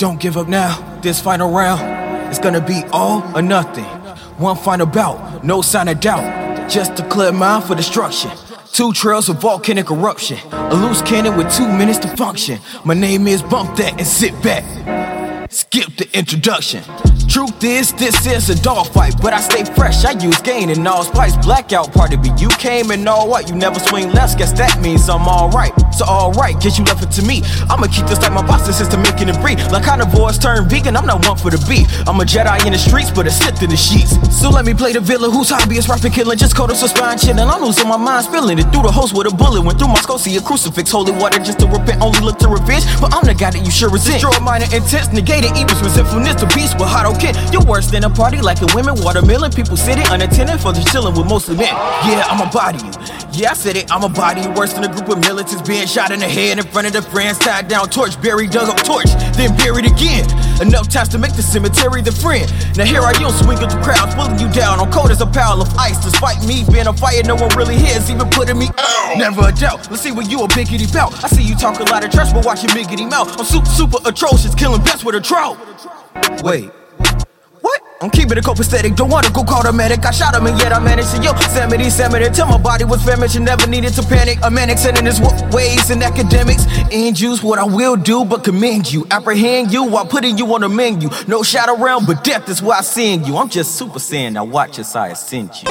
Don't give up now. This final round is gonna be all or nothing. One final bout, no sign of doubt. Just a clear mind for destruction. Two trails of volcanic eruption. A loose cannon with two minutes to function. My name is Bump That and sit back. Skip the introduction. Truth is, this is a dog fight, but I stay fresh. I use gain and Old Spice. Blackout party, but you came and all what? You never swing left, guess that means I'm alright. So alright, guess you left it to me. I'ma keep this like my boss system making it breathe. Like carnivores turn vegan, I'm not one for the beat. I'm a Jedi in the streets, but a Sith in the sheets. So let me play the villain whose hobby is rapping, killing. Just code us a spine chilling. I'm losing my mind, spilling it through the host with a bullet. Went through my skull, see a crucifix, holy water just to repent. Only look to revenge, but I'm the guy that you sure resent. Destroy minor intense, negated evils, resentfulness to beast, but hot You're worse than a party like the women, watermelon, people sitting unattended for the chilling with mostly men. Yeah, I'ma body you. Yeah, I said it, I'ma body you worse than a group of militants being shot in the head in front of the friends, tied down, torch, buried, dug up, torch, then buried again. Enough times to make the cemetery the friend. Now here I am, swinging through crowds, pulling you down. I'm cold as a pile of ice. Despite me being a fire, no one really hears, even putting me out. Never a doubt. Let's see what you a biggity bout. I see you talk a lot of trash, but watch your miggity mouth. I'm super, super atrocious, killing best with a trout. Wait. I'm keeping it copacetic, don't wanna go call the medic. I shot him and yet I managed to yo Yosemite, Yosemite till my body was famished and never needed to panic. A manic sending his ways and academics. In juice, what I will do but commend you. Apprehend you while putting you on the menu. No shadow realm, but death is why I send you. I'm just super saiyan, now watch as I ascend you.